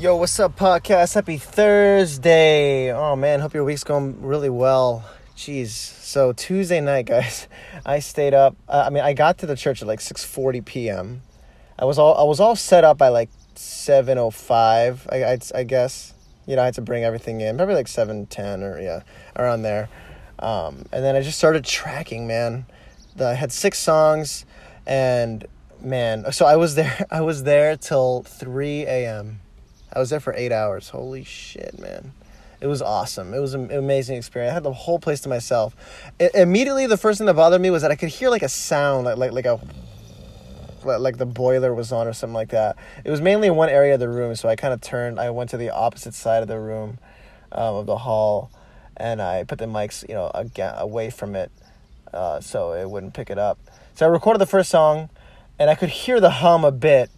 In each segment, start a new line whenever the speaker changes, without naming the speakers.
Yo, what's up, podcast? Happy Thursday. Oh man, hope your week's going really well. Jeez. So Tuesday night, guys, I stayed up. Uh, I mean, I got to the church at like 6:40 p.m. I was all I was all set up by like 7:05. I, I I guess you know I had to bring everything in probably like 7:10 or yeah around there. Um, and then I just started tracking, man. The, I had six songs, and man, so I was there. I was there till 3 a.m. I was there for eight hours. Holy shit, man. It was awesome. It was an amazing experience. I had the whole place to myself. I, immediately, the first thing that bothered me was that I could hear like a sound, like like like a like the boiler was on or something like that. It was mainly in one area of the room, so I kind of turned. I went to the opposite side of the room, um, of the hall, and I put the mics, you know, again away from it, uh, so it wouldn't pick it up. So I recorded the first song, and I could hear the hum a bit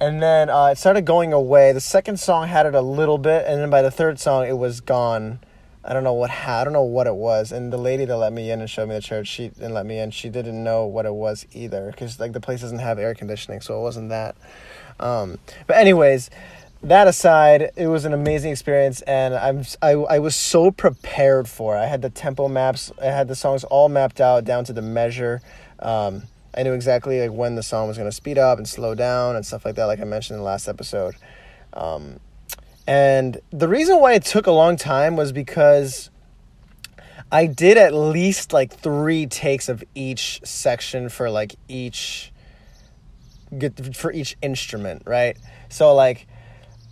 and then uh, it started going away. The second song had it a little bit, and then by the third song, it was gone. I don't know what I don't know what it was. And the lady that let me in and showed me the church, she didn't let me in. She didn't know what it was either, because like the place doesn't have air conditioning, so it wasn't that. Um, but anyways, that aside, it was an amazing experience, and I'm I I was so prepared for it. I had the tempo maps, I had the songs all mapped out down to the measure. Um, I knew exactly like when the song was going to speed up and slow down and stuff like that, like I mentioned in the last episode. Um, and the reason why it took a long time was because I did at least like three takes of each section for like each for each instrument, right? So like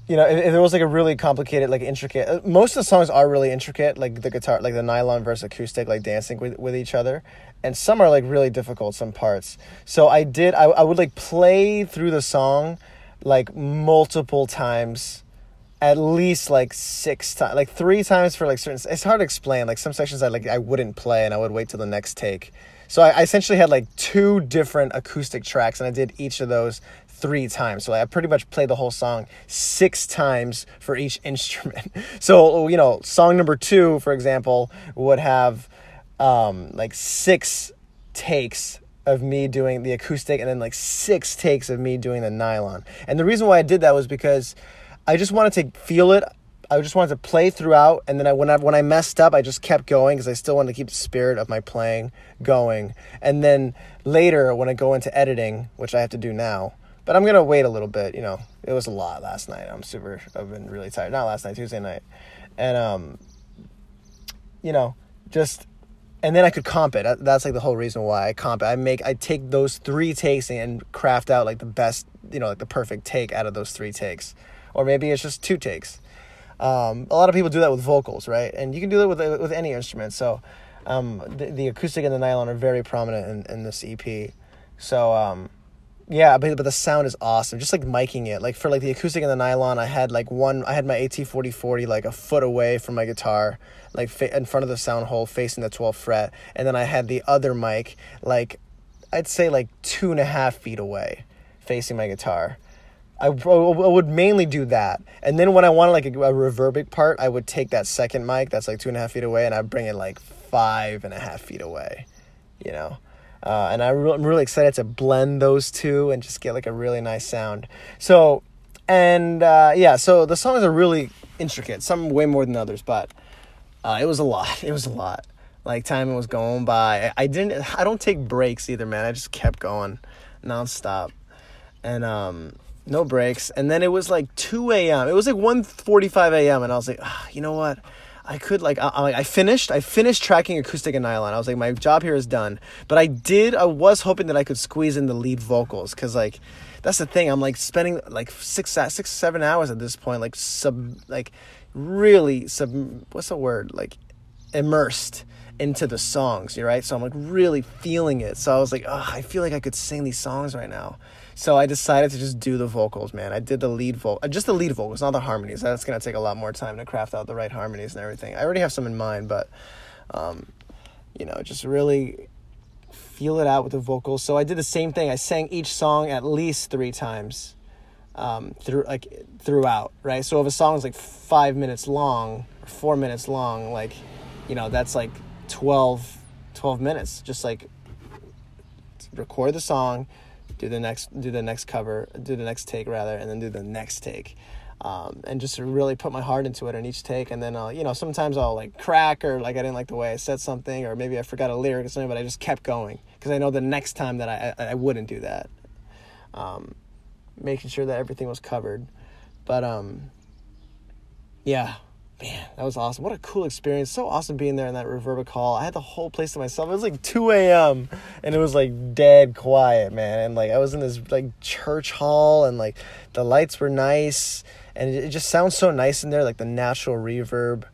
you know, if, if it was like a really complicated, like intricate, uh, most of the songs are really intricate, like the guitar, like the nylon versus acoustic, like dancing with, with each other. And some are like really difficult, some parts. So I did, I, I would like play through the song like multiple times, at least like six times, like three times for like certain, it's hard to explain. Like some sections I like, I wouldn't play and I would wait till the next take. So I, I essentially had like two different acoustic tracks and I did each of those three times. So I pretty much played the whole song six times for each instrument. So, you know, song number two, for example, would have um, like six takes of me doing the acoustic and then like six takes of me doing the nylon. And the reason why I did that was because I just wanted to feel it. I just wanted to play throughout, and then I, when I when I messed up, I just kept going because I still wanted to keep the spirit of my playing going. And then later, when I go into editing, which I have to do now, but I'm gonna wait a little bit. You know, it was a lot last night. I'm super. I've been really tired. Not last night, Tuesday night, and um, you know, just and then I could comp it. That's like the whole reason why I comp it. I make I take those three takes and craft out like the best, you know, like the perfect take out of those three takes, or maybe it's just two takes. Um, a lot of people do that with vocals, right? And you can do that with with any instrument. So um, the, the acoustic and the nylon are very prominent in, in this EP. So um, yeah, but but the sound is awesome. Just like miking it, like for like the acoustic and the nylon, I had like one. I had my AT forty forty like a foot away from my guitar, like fa- in front of the sound hole, facing the twelfth fret, and then I had the other mic like, I'd say like two and a half feet away, facing my guitar. I, I would mainly do that, and then when I wanted like a, a reverbic part, I would take that second mic that's like two and a half feet away, and I'd bring it like five and a half feet away, you know. Uh, and I am really excited to blend those two and just get like a really nice sound. So, and uh, yeah, so the songs are really intricate. Some way more than others, but uh, it was a lot. It was a lot. Like time was going by. I didn't. I don't take breaks either, man. I just kept going nonstop, and um, no breaks. And then it was like two a.m. It was like 1.45 a.m. And I was like, oh, you know what? I could like I, I finished I finished tracking acoustic and nylon. I was like my job here is done. But I did I was hoping that I could squeeze in the lead vocals cuz like that's the thing. I'm like spending like 6 6 7 hours at this point like sub like really sub what's the word? Like immersed into the songs, you're right? So I'm like really feeling it. So I was like, oh, I feel like I could sing these songs right now. So I decided to just do the vocals, man. I did the lead vocal, uh, just the lead vocals, not the harmonies. That's gonna take a lot more time to craft out the right harmonies and everything. I already have some in mind, but um, you know, just really feel it out with the vocals. So I did the same thing. I sang each song at least three times um, through like throughout, right? So if a song is like five minutes long or four minutes long, like you know, that's like 12, 12 minutes. Just like record the song do the next do the next cover do the next take rather and then do the next take um, and just really put my heart into it in each take. And then I'll, you know, sometimes I'll like crack or like I didn't like the way I said something, or maybe I forgot a lyric or something, but I just kept going because I know the next time that I, I, I wouldn't do that. Um, making sure that everything was covered. But um, yeah, man, that was awesome. What a cool experience. So awesome being there in that Reverbic Hall. I had the whole place to myself. It was like 2 a.m. and it was like dead quiet, man. And like I was in this like church hall and like the lights were nice and it, just sounds so nice in there, like the natural reverb.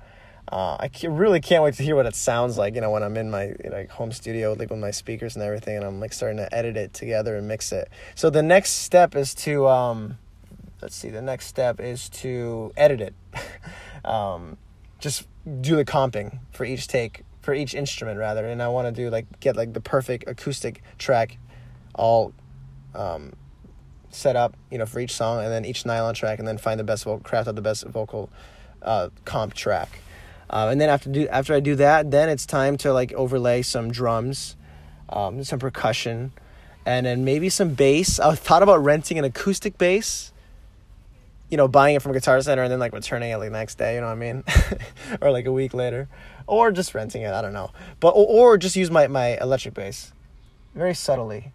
Uh, I really can't wait to hear what it sounds like, you know, when I'm in my like home studio, like with my speakers and everything, and I'm like starting to edit it together and mix it. So the next step is to, um, let's see, the next step is to edit it. um, just do the comping for each take, for each instrument rather, and I want to do like get like the perfect acoustic track, all um, set up, you know, for each song, and then each nylon track, and then find the best vocal, craft out the best vocal uh, comp track. Uh, and then after do after I do that, then it's time to like overlay some drums, um, some percussion, and then maybe some bass. I thought about renting an acoustic bass, you know, buying it from Guitar Center and then like returning it like the next day. You know what I mean, or like a week later, or just renting it. I don't know, but or, or just use my my electric bass, very subtly.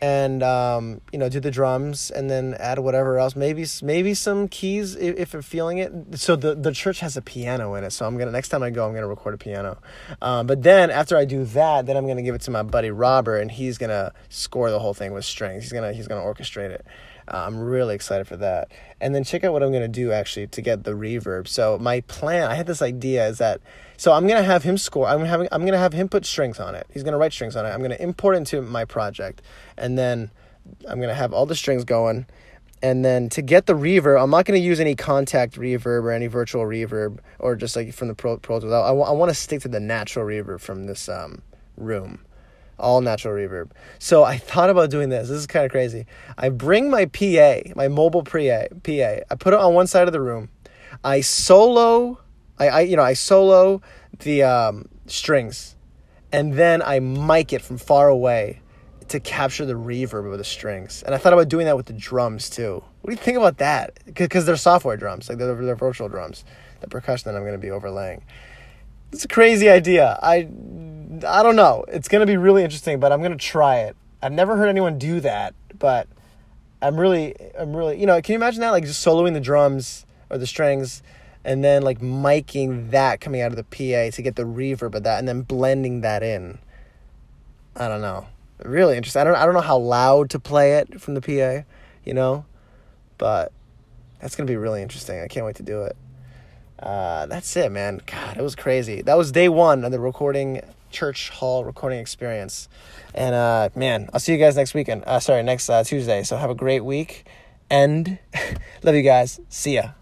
And um, you know do the drums and then add whatever else. Maybe maybe some keys if, if I'm feeling it. So the the church has a piano in it. So I'm gonna next time I go I'm gonna record a piano. Um, but then after I do that then I'm gonna give it to my buddy Robert and he's gonna score the whole thing with strings. He's gonna he's gonna orchestrate it uh, I'm really excited for that. And then check out what I'm going to do actually to get the reverb. So my plan, I had this idea is that so I'm going to have him score. I'm having I'm going to have him put strings on it. He's going to write strings on it. I'm going to import it into my project and then I'm going to have all the strings going. And then to get the reverb, I'm not going to use any contact reverb or any virtual reverb or just like from the Pro, Pro Tools. I, I, I want to stick to the natural reverb from this um, room all natural reverb. So I thought about doing this. This is kind of crazy. I bring my PA, my mobile PA, PA. I put it on one side of the room. I solo, I, I you know, I solo the um, strings, and then I mic it from far away to capture the reverb of the strings. And I thought about doing that with the drums too. What do you think about that? Because they're software drums, like they're, they're virtual drums. The percussion that I'm going to be overlaying. It's a crazy idea. I I don't know. It's going to be really interesting, but I'm going to try it. I've never heard anyone do that, but I'm really, I'm really, you know, can you imagine that? Like just soloing the drums or the strings and then like miking that coming out of the PA to get the reverb of that and then blending that in. I don't know. Really interesting. I don't, I don't know how loud to play it from the PA, you know, but that's going to be really interesting. I can't wait to do it. Uh, that's it, man. God, it was crazy. That was day one of the recording church hall recording experience. And uh, man, I'll see you guys next weekend. Uh, sorry, next uh, Tuesday. So have a great week. And love you guys. See ya.